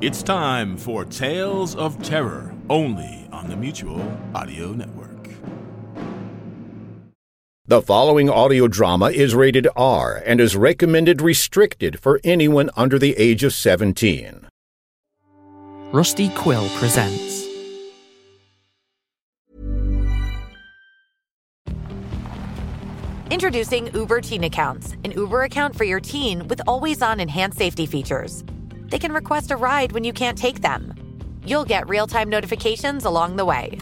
It's time for Tales of Terror, only on the Mutual Audio Network. The following audio drama is rated R and is recommended restricted for anyone under the age of 17. Rusty Quill presents. Introducing Uber Teen Accounts, an Uber account for your teen with always on enhanced safety features. They can request a ride when you can't take them. You'll get real time notifications along the way.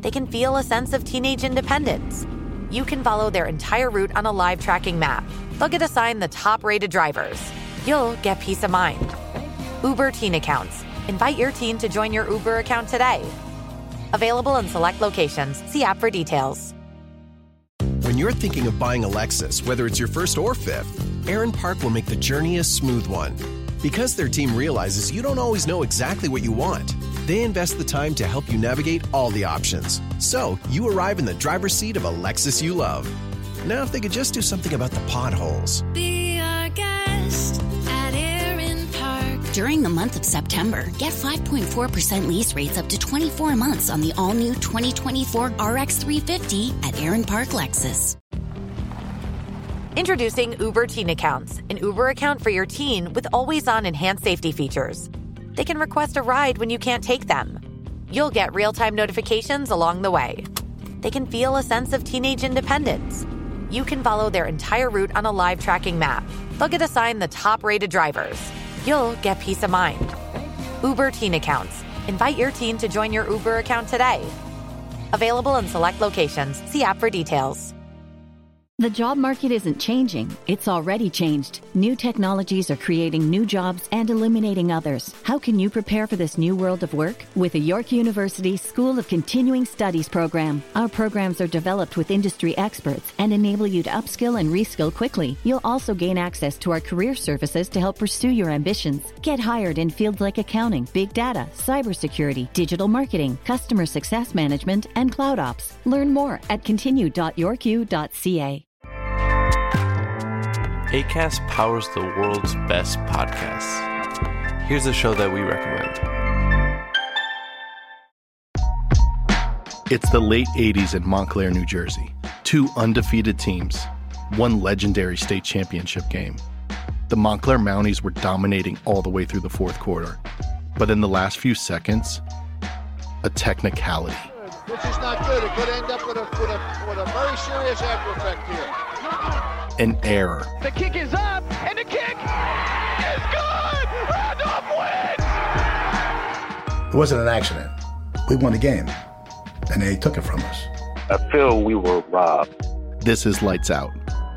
They can feel a sense of teenage independence. You can follow their entire route on a live tracking map. They'll get assigned the top rated drivers. You'll get peace of mind. Uber Teen Accounts. Invite your teen to join your Uber account today. Available in select locations. See app for details. When you're thinking of buying a Lexus, whether it's your first or fifth, Erin Park will make the journey a smooth one. Because their team realizes you don't always know exactly what you want, they invest the time to help you navigate all the options. So you arrive in the driver's seat of a Lexus you love. Now, if they could just do something about the potholes. Be our guest at Erin Park. During the month of September, get 5.4% lease rates up to 24 months on the all new 2024 RX 350 at Erin Park Lexus. Introducing Uber Teen Accounts, an Uber account for your teen with always on enhanced safety features. They can request a ride when you can't take them. You'll get real time notifications along the way. They can feel a sense of teenage independence. You can follow their entire route on a live tracking map. They'll get assigned the top rated drivers. You'll get peace of mind. Uber Teen Accounts. Invite your teen to join your Uber account today. Available in select locations. See app for details. The job market isn't changing, it's already changed. New technologies are creating new jobs and eliminating others. How can you prepare for this new world of work? With the York University School of Continuing Studies program. Our programs are developed with industry experts and enable you to upskill and reskill quickly. You'll also gain access to our career services to help pursue your ambitions. Get hired in fields like accounting, big data, cybersecurity, digital marketing, customer success management, and cloud ops. Learn more at continue.yorku.ca. ACAST powers the world's best podcasts. Here's a show that we recommend. It's the late 80s in Montclair, New Jersey. Two undefeated teams, one legendary state championship game. The Montclair Mounties were dominating all the way through the fourth quarter. But in the last few seconds, a technicality. Which is not good. It could end up with a, with a, with a very serious after effect here an error. The kick is up, and the kick is good! Randolph wins! It wasn't an accident. We won the game, and they took it from us. I feel we were robbed. This is Lights Out.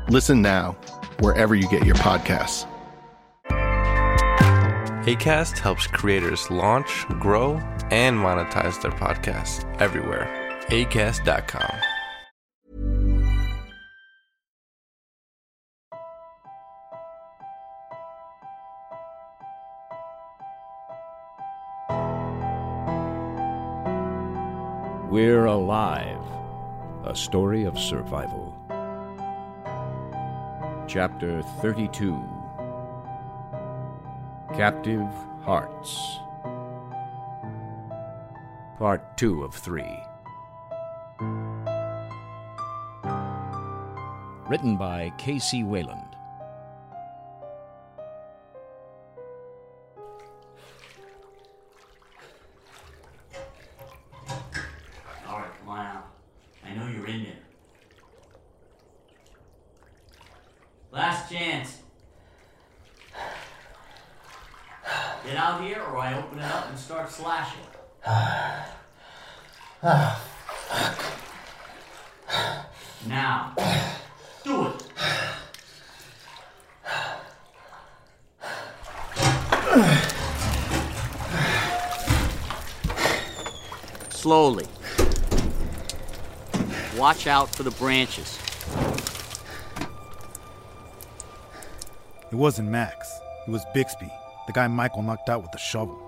Listen now, wherever you get your podcasts. ACAST helps creators launch, grow, and monetize their podcasts everywhere. ACAST.com. We're Alive A Story of Survival. Chapter 32 Captive Hearts. Part 2 of 3. Written by K.C. Wayland. Out for the branches. It wasn't Max. It was Bixby, the guy Michael knocked out with the shovel.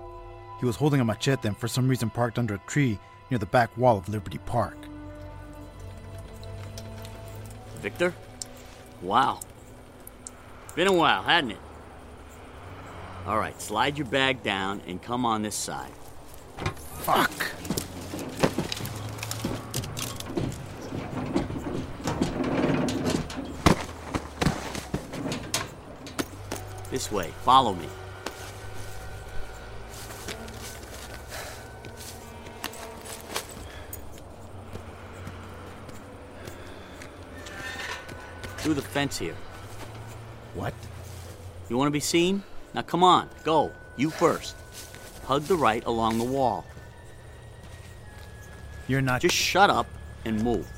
He was holding a machete and for some reason parked under a tree near the back wall of Liberty Park. Victor? Wow. Been a while, hadn't it? All right, slide your bag down and come on this side. Fuck. This way, follow me. Through the fence here. What? You want to be seen? Now come on, go. You first. Hug the right along the wall. You're not. Just shut up and move.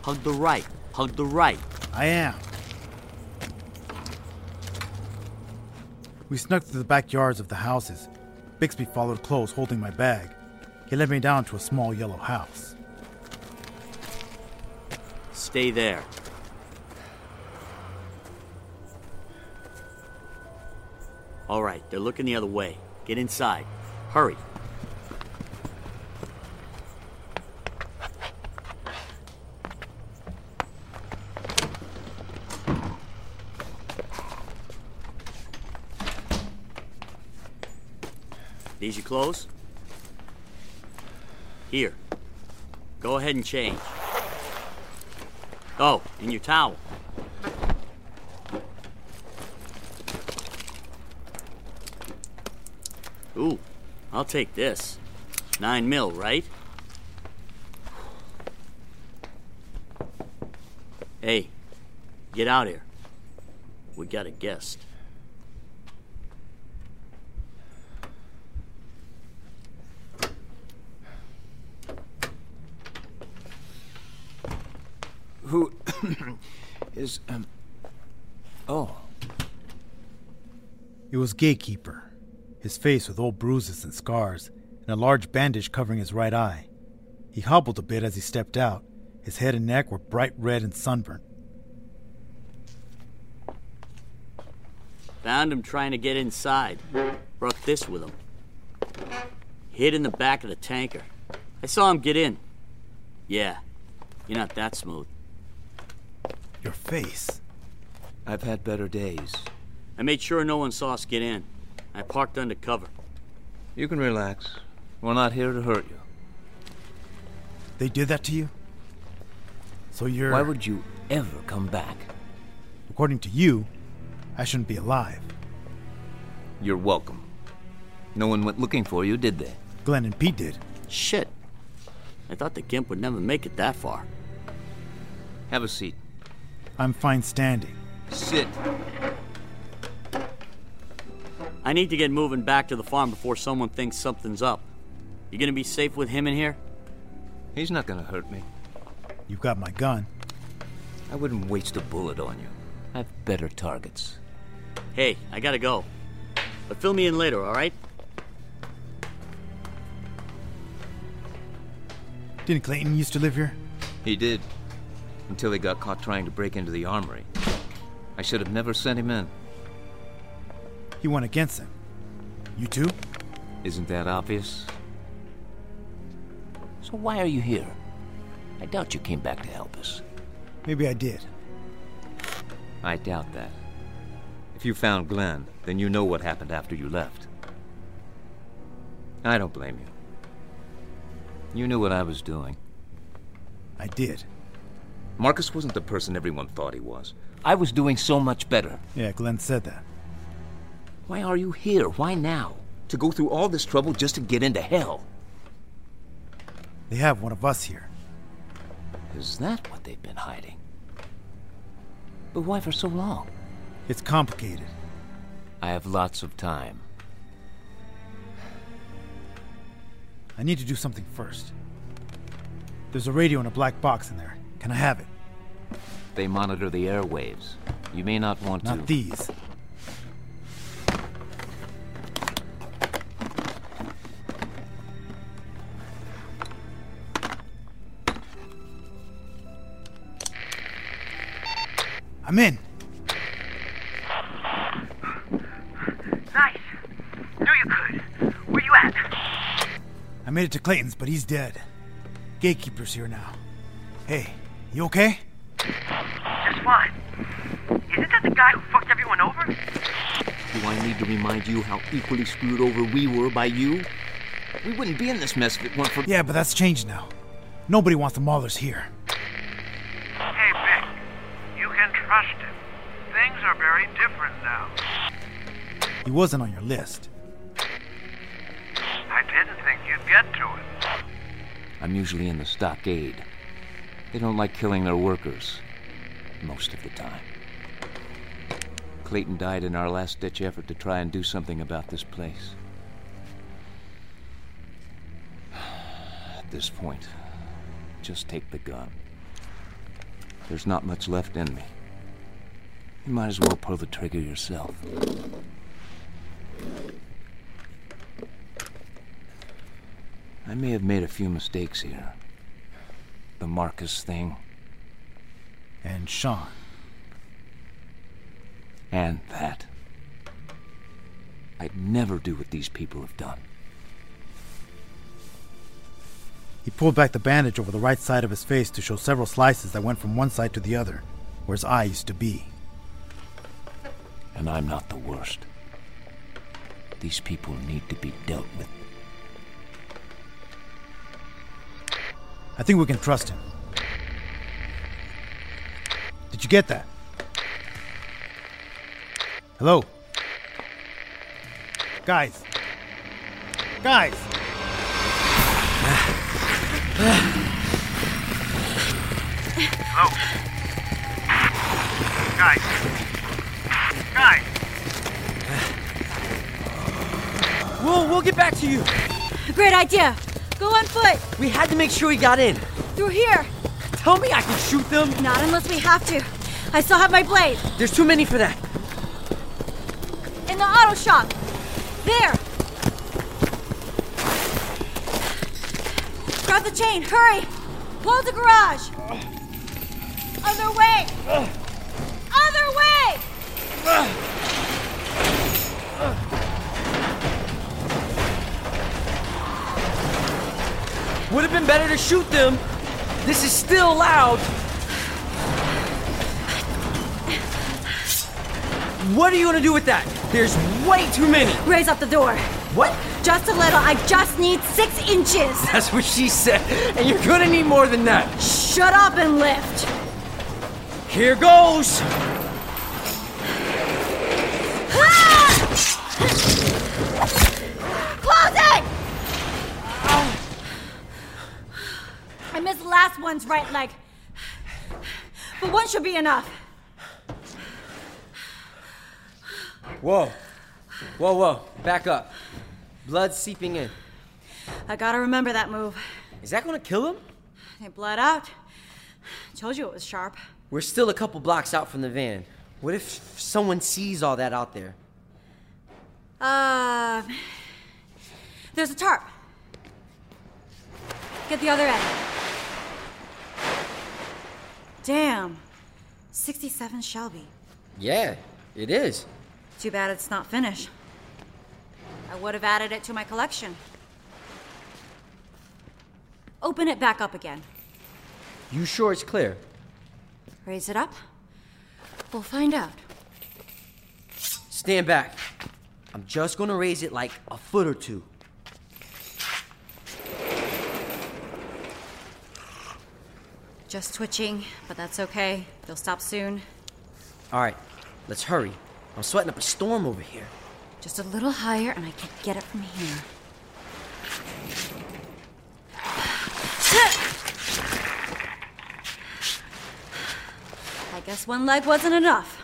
Hug the right. Hug the right. I am. We snuck through the backyards of the houses. Bixby followed close, holding my bag. He led me down to a small yellow house. Stay there. All right, they're looking the other way. Get inside. Hurry. Clothes? Here. Go ahead and change. Oh, and your towel. Ooh, I'll take this. Nine mil, right? Hey, get out here. We got a guest. Who is. Um, oh. It was Gatekeeper, his face with old bruises and scars, and a large bandage covering his right eye. He hobbled a bit as he stepped out. His head and neck were bright red and sunburnt. Found him trying to get inside. Brought this with him. Hid in the back of the tanker. I saw him get in. Yeah, you're not that smooth. Your face. I've had better days. I made sure no one saw us get in. I parked under cover. You can relax. We're not here to hurt you. They did that to you? So you're. Why would you ever come back? According to you, I shouldn't be alive. You're welcome. No one went looking for you, did they? Glenn and Pete did. Shit. I thought the Gimp would never make it that far. Have a seat. I'm fine standing. Sit. I need to get moving back to the farm before someone thinks something's up. You gonna be safe with him in here? He's not gonna hurt me. You've got my gun. I wouldn't waste a bullet on you. I have better targets. Hey, I gotta go. But fill me in later, alright? Didn't Clayton used to live here? He did. Until he got caught trying to break into the armory. I should have never sent him in. He went against them. You too? Isn't that obvious? So why are you here? I doubt you came back to help us. Maybe I did. I doubt that. If you found Glenn, then you know what happened after you left. I don't blame you. You knew what I was doing. I did. Marcus wasn't the person everyone thought he was. I was doing so much better. Yeah, Glenn said that. Why are you here? Why now? To go through all this trouble just to get into hell? They have one of us here. Is that what they've been hiding? But why for so long? It's complicated. I have lots of time. I need to do something first. There's a radio in a black box in there. Can I have it? They monitor the airwaves. You may not want not to... Not these. I'm in. Nice. Knew you could. Where you at? I made it to Clayton's, but he's dead. Gatekeeper's here now. Hey, you okay? Just fine. Isn't that the guy who fucked everyone over? Do I need to remind you how equally screwed over we were by you? We wouldn't be in this mess if it weren't for. Yeah, but that's changed now. Nobody wants the Maulers here. Hey, Vic. You can trust him. Things are very different now. He wasn't on your list. I didn't think you'd get to it. I'm usually in the stockade. They don't like killing their workers. Most of the time. Clayton died in our last ditch effort to try and do something about this place. At this point, just take the gun. There's not much left in me. You might as well pull the trigger yourself. I may have made a few mistakes here. The Marcus thing. And Sean. And that. I'd never do what these people have done. He pulled back the bandage over the right side of his face to show several slices that went from one side to the other, where his eye used to be. And I'm not the worst. These people need to be dealt with. I think we can trust him. Did you get that? Hello? Guys. Guys! Hello? Guys. Guys. We'll, we'll get back to you. Great idea. Go on foot. We had to make sure we got in. Through here. Tell me I can shoot them. Not unless we have to. I still have my blade. There's too many for that. In the auto shop. There. Grab the chain. Hurry. Close the garage. Other way. Other way. Would have been better to shoot them. This is still loud. What are you gonna do with that? There's way too many. Raise up the door. What? Just a little. I just need six inches. That's what she said. And you're gonna need more than that. Shut up and lift. Here goes. Last one's right leg. But one should be enough. Whoa. Whoa, whoa. Back up. Blood seeping in. I gotta remember that move. Is that gonna kill him? They bled out. Told you it was sharp. We're still a couple blocks out from the van. What if someone sees all that out there? Uh. There's a tarp. Get the other end. Damn. 67 Shelby. Yeah, it is. Too bad it's not finished. I would have added it to my collection. Open it back up again. You sure it's clear? Raise it up. We'll find out. Stand back. I'm just gonna raise it like a foot or two. Just twitching, but that's okay. They'll stop soon. All right, let's hurry. I'm sweating up a storm over here. Just a little higher, and I can get it from here. I guess one leg wasn't enough.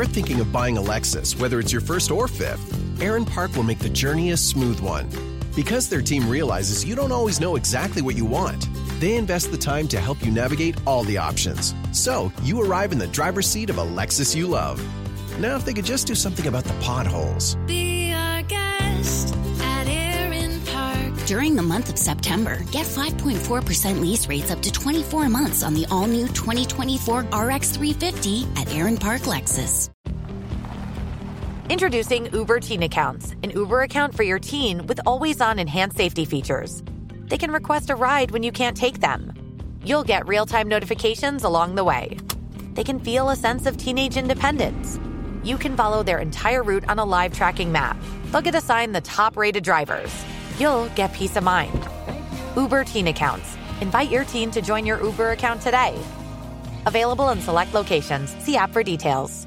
You're thinking of buying a Lexus, whether it's your first or fifth, Erin Park will make the journey a smooth one. Because their team realizes you don't always know exactly what you want, they invest the time to help you navigate all the options. So you arrive in the driver's seat of a Lexus you love. Now, if they could just do something about the potholes. Be During the month of September, get 5.4% lease rates up to 24 months on the all new 2024 RX 350 at Erin Park Lexus. Introducing Uber Teen Accounts, an Uber account for your teen with always on enhanced safety features. They can request a ride when you can't take them. You'll get real time notifications along the way. They can feel a sense of teenage independence. You can follow their entire route on a live tracking map. They'll get assigned the top rated drivers. You'll get peace of mind. Uber Teen Accounts. Invite your teen to join your Uber account today. Available in select locations. See app for details.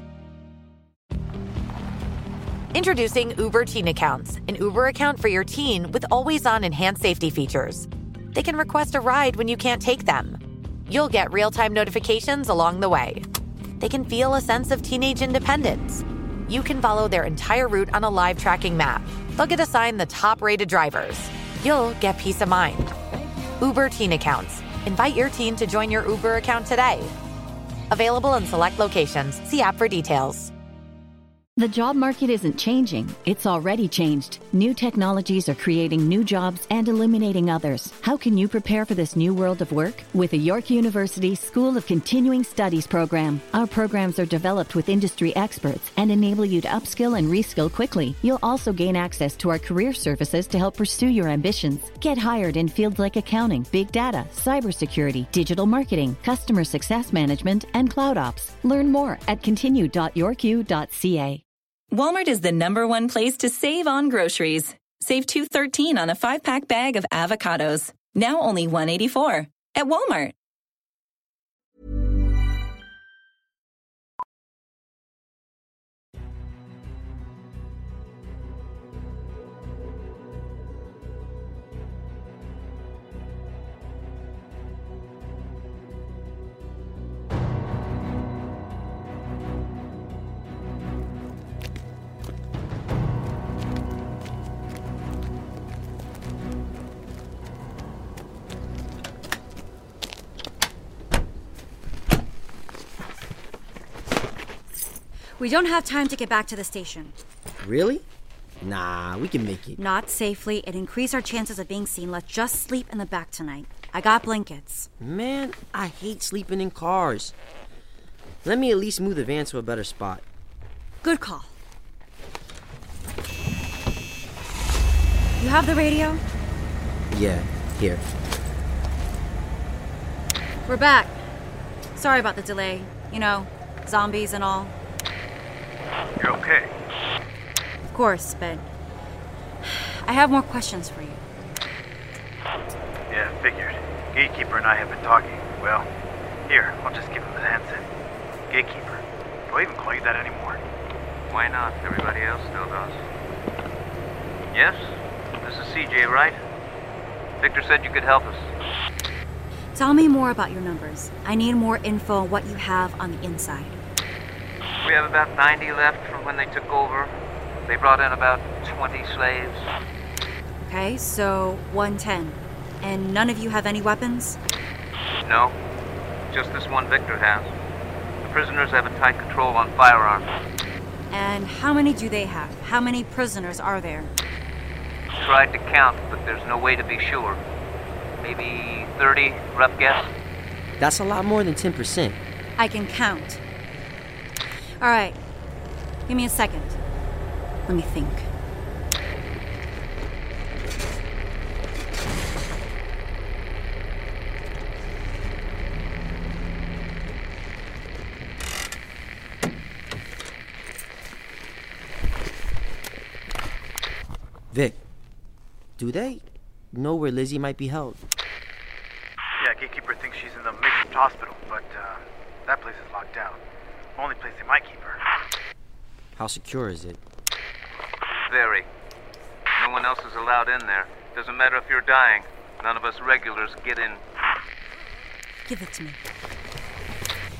Introducing Uber Teen Accounts, an Uber account for your teen with always on enhanced safety features. They can request a ride when you can't take them. You'll get real time notifications along the way. They can feel a sense of teenage independence. You can follow their entire route on a live tracking map. They'll get assigned the top rated drivers. You'll get peace of mind. Uber Teen Accounts. Invite your teen to join your Uber account today. Available in select locations. See app for details. The job market isn't changing, it's already changed. New technologies are creating new jobs and eliminating others. How can you prepare for this new world of work? With the York University School of Continuing Studies program. Our programs are developed with industry experts and enable you to upskill and reskill quickly. You'll also gain access to our career services to help pursue your ambitions. Get hired in fields like accounting, big data, cybersecurity, digital marketing, customer success management, and cloud ops. Learn more at continue.yorku.ca. Walmart is the number one place to save on groceries. Save 213 on a 5-pack bag of avocados. Now only 184 at Walmart. We don't have time to get back to the station. Really? Nah, we can make it. Not safely. It increase our chances of being seen. Let's just sleep in the back tonight. I got blankets. Man, I hate sleeping in cars. Let me at least move the van to a better spot. Good call. You have the radio? Yeah, here. We're back. Sorry about the delay. You know, zombies and all. You're okay. Of course, but I have more questions for you. Yeah, figured. Gatekeeper and I have been talking. Well, here, I'll just give him the handset. Gatekeeper. Do I even call you that anymore? Why not? Everybody else still does. Yes? This is CJ, right? Victor said you could help us. Tell me more about your numbers. I need more info on what you have on the inside. We have about 90 left from when they took over. They brought in about 20 slaves. Okay, so 110. And none of you have any weapons? No, just this one Victor has. The prisoners have a tight control on firearms. And how many do they have? How many prisoners are there? Tried to count, but there's no way to be sure. Maybe 30, rough guess. That's a lot more than 10%. I can count. All right. Give me a second. Let me think. Vic, do they know where Lizzie might be held? Yeah, Gatekeeper thinks she's in the makeshift hospital, but uh, that place is locked down. Only place they might keep her. How secure is it? Very. No one else is allowed in there. Doesn't matter if you're dying. None of us regulars get in. Give it to me.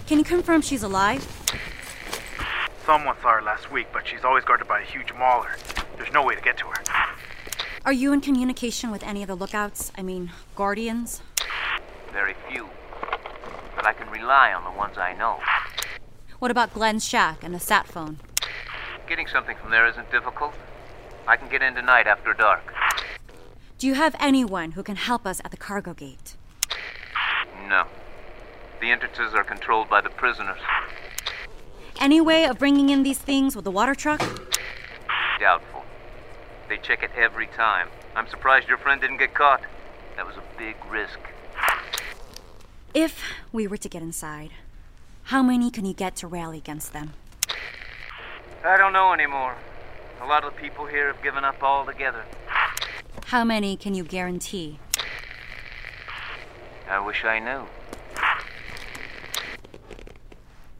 Can you confirm she's alive? Someone saw her last week, but she's always guarded by a huge mauler. There's no way to get to her. Are you in communication with any of the lookouts? I mean, guardians? Very few. But I can rely on the ones I know. What about Glenn's shack and the sat phone? Getting something from there isn't difficult. I can get in tonight after dark. Do you have anyone who can help us at the cargo gate? No. The entrances are controlled by the prisoners. Any way of bringing in these things with the water truck? Doubtful. They check it every time. I'm surprised your friend didn't get caught. That was a big risk. If we were to get inside, how many can you get to rally against them? I don't know anymore. A lot of the people here have given up altogether. How many can you guarantee? I wish I knew.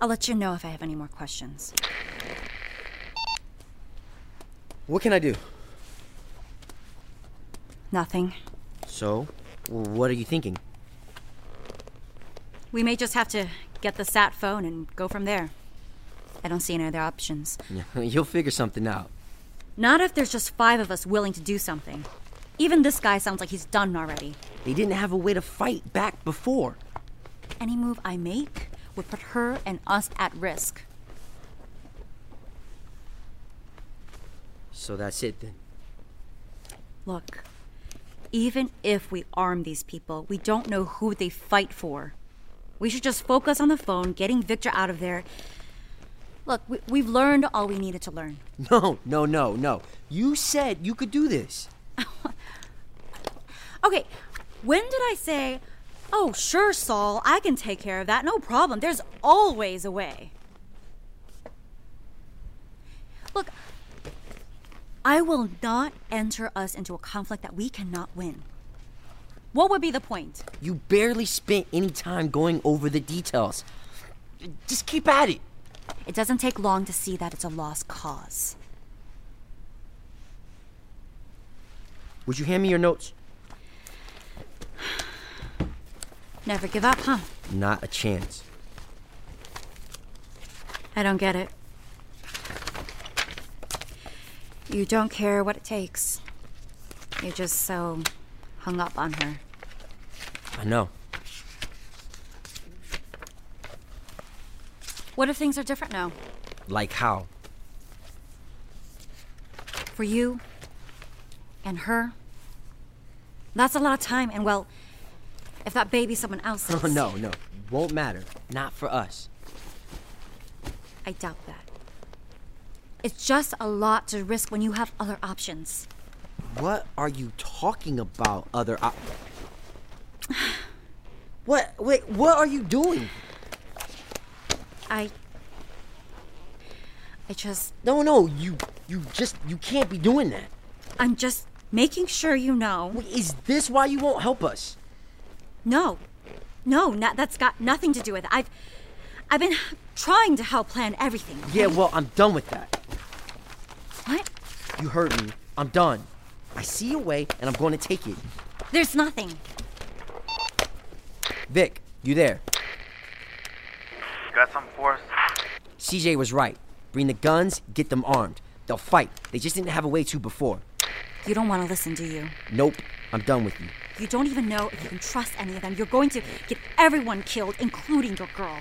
I'll let you know if I have any more questions. What can I do? Nothing. So, what are you thinking? We may just have to get the sat phone and go from there. I don't see any other options. You'll figure something out. Not if there's just five of us willing to do something. Even this guy sounds like he's done already. They didn't have a way to fight back before. Any move I make would put her and us at risk. So that's it then. Look, even if we arm these people, we don't know who they fight for. We should just focus on the phone, getting Victor out of there. Look, we, we've learned all we needed to learn. No, no, no, no. You said you could do this. Okay, when did I say, oh, sure, Saul, I can take care of that, no problem. There's always a way. Look, I will not enter us into a conflict that we cannot win. What would be the point? You barely spent any time going over the details. Just keep at it. It doesn't take long to see that it's a lost cause. Would you hand me your notes? Never give up, huh? Not a chance. I don't get it. You don't care what it takes. You're just so hung up on her. I know. What if things are different now? Like how? For you and her? That's a lot of time, and well, if that baby's someone else's. Oh, no, no. Won't matter. Not for us. I doubt that. It's just a lot to risk when you have other options. What are you talking about, other op- What? Wait, what are you doing? I. I just. No, no, you. You just. You can't be doing that. I'm just making sure you know. Wait, is this why you won't help us? No. No, not, that's got nothing to do with it. I've. I've been trying to help plan everything. okay? Yeah, well, I'm done with that. What? You heard me. I'm done. I see a way, and I'm going to take it. There's nothing. Vic, you there? Got something for us? CJ was right. Bring the guns, get them armed. They'll fight. They just didn't have a way to before. You don't want to listen, do you? Nope, I'm done with you. You don't even know if you can trust any of them. You're going to get everyone killed, including your girl.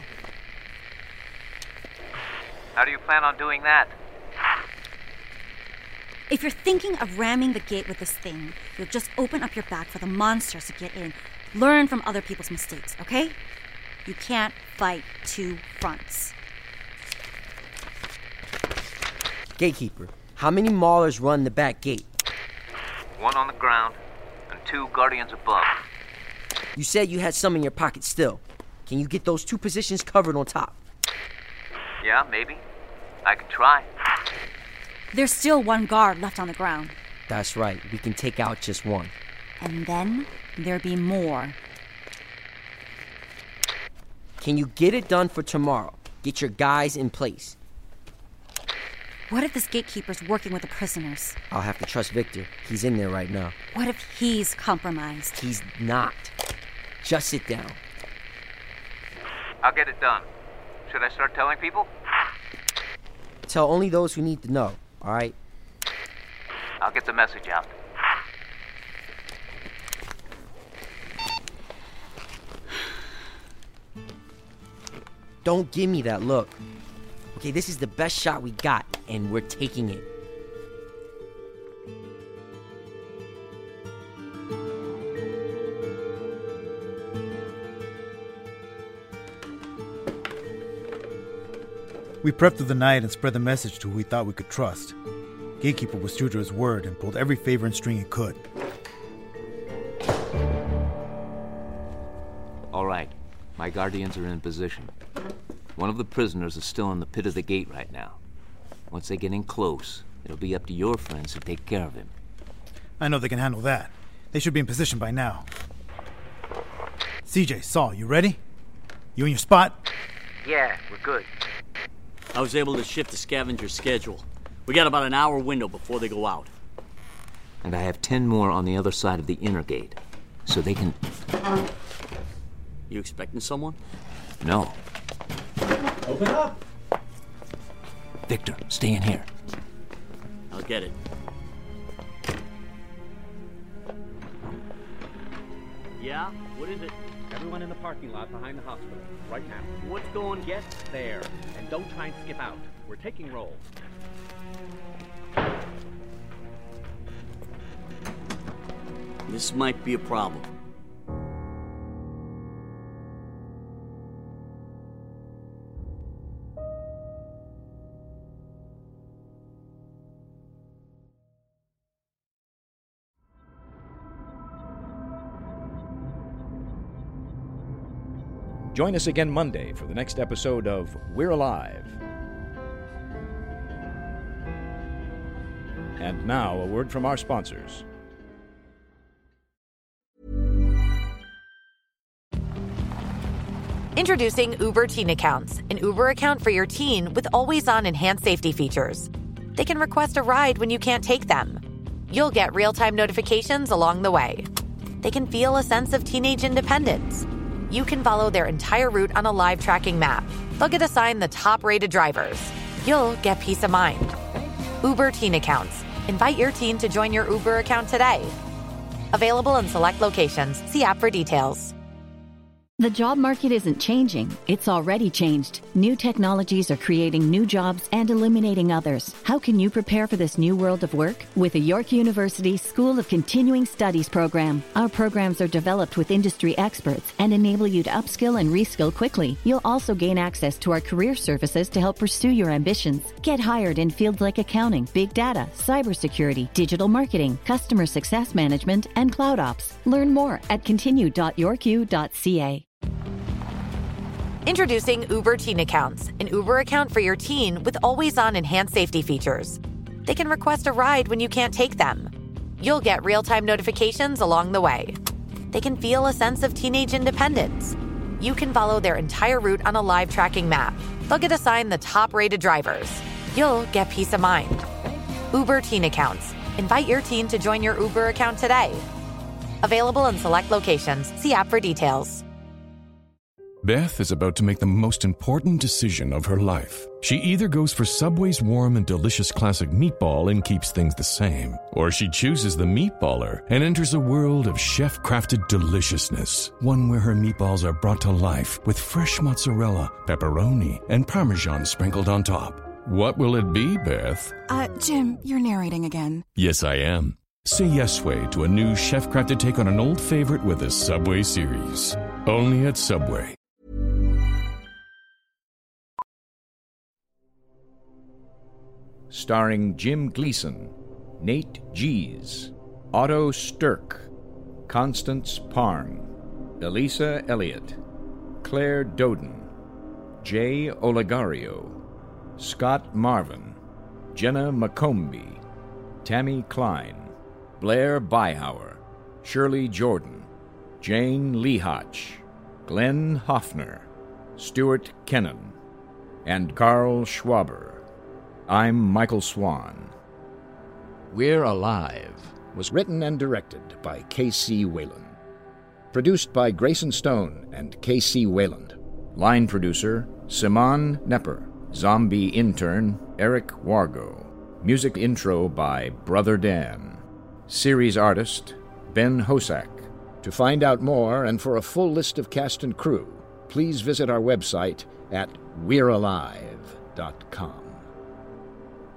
How do you plan on doing that? If you're thinking of ramming the gate with this thing, you'll just open up your back for the monsters to get in. Learn from other people's mistakes, okay? You can't fight two fronts. Gatekeeper, how many maulers run the back gate? One on the ground and two guardians above. You said you had some in your pocket still. Can you get those two positions covered on top? Yeah, maybe. I can try. There's still one guard left on the ground. That's right, we can take out just one. And then there'll be more. Can you get it done for tomorrow? Get your guys in place. What if this gatekeeper's working with the prisoners? I'll have to trust Victor. He's in there right now. What if he's compromised? He's not. Just sit down. I'll get it done. Should I start telling people? Tell only those who need to know, alright? I'll get the message out. Don't give me that look. Okay, this is the best shot we got. and we're taking it. We prepped through the night and spread the message to who we thought we could trust. Gatekeeper was true to his word and pulled every favor and string he could. All right, my guardians are in position. One of the prisoners is still in the pit of the gate right now. Once they get in close, it'll be up to your friends to take care of him. I know they can handle that. They should be in position by now. CJ, Saul, you ready? You in your spot? Yeah, we're good. I was able to shift the scavenger schedule. We got about an hour window before they go out. And I have ten more on the other side of the inner gate, so they can. You expecting someone? No. Open up! Victor, stay in here. I'll get it. Yeah? What is it? Everyone in the parking lot behind the hospital, right now. What's going? Get there, and don't try and skip out. We're taking roll. This might be a problem. Join us again Monday for the next episode of We're Alive. And now, a word from our sponsors. Introducing Uber Teen Accounts, an Uber account for your teen with always on enhanced safety features. They can request a ride when you can't take them. You'll get real time notifications along the way. They can feel a sense of teenage independence. You can follow their entire route on a live tracking map. They'll get assigned the top rated drivers. You'll get peace of mind. Uber Teen Accounts. Invite your teen to join your Uber account today. Available in select locations. See app for details. The job market isn't changing, it's already changed. New technologies are creating new jobs and eliminating others. How can you prepare for this new world of work? With the York University School of Continuing Studies program. Our programs are developed with industry experts and enable you to upskill and reskill quickly. You'll also gain access to our career services to help pursue your ambitions. Get hired in fields like accounting, big data, cybersecurity, digital marketing, customer success management, and cloud ops. Learn more at continue.yorku.ca. Introducing Uber Teen Accounts, an Uber account for your teen with always on enhanced safety features. They can request a ride when you can't take them. You'll get real time notifications along the way. They can feel a sense of teenage independence. You can follow their entire route on a live tracking map. They'll get assigned the top rated drivers. You'll get peace of mind. Uber Teen Accounts. Invite your teen to join your Uber account today. Available in select locations. See app for details. Beth is about to make the most important decision of her life. She either goes for Subway's warm and delicious classic meatball and keeps things the same, or she chooses the meatballer and enters a world of chef crafted deliciousness. One where her meatballs are brought to life with fresh mozzarella, pepperoni, and parmesan sprinkled on top. What will it be, Beth? Uh, Jim, you're narrating again. Yes, I am. Say yes way to a new chef crafted take on an old favorite with the Subway series. Only at Subway. Starring Jim Gleason, Nate Gies, Otto Stirk, Constance Parn, Elisa Elliott, Claire Doden, Jay Olegario, Scott Marvin, Jenna McCombie, Tammy Klein, Blair Byhauer, Shirley Jordan, Jane Lehotch, Glenn Hoffner, Stuart Kennan, and Carl Schwaber. I'm Michael Swan. We're Alive was written and directed by K.C. Wayland. Produced by Grayson Stone and K.C. Wayland. Line producer Simon Nepper. Zombie intern Eric Wargo. Music intro by Brother Dan. Series artist Ben Hosak. To find out more and for a full list of cast and crew, please visit our website at we'realive.com.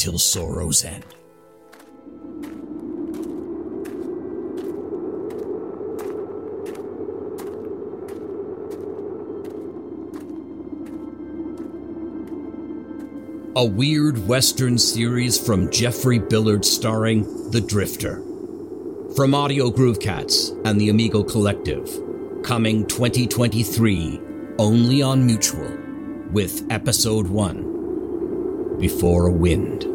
till sorrow's end. A weird Western series from Jeffrey Billard starring The Drifter. From Audio Groove Cats and the Amigo Collective. Coming 2023 only on Mutual with Episode 1 Before a Wind.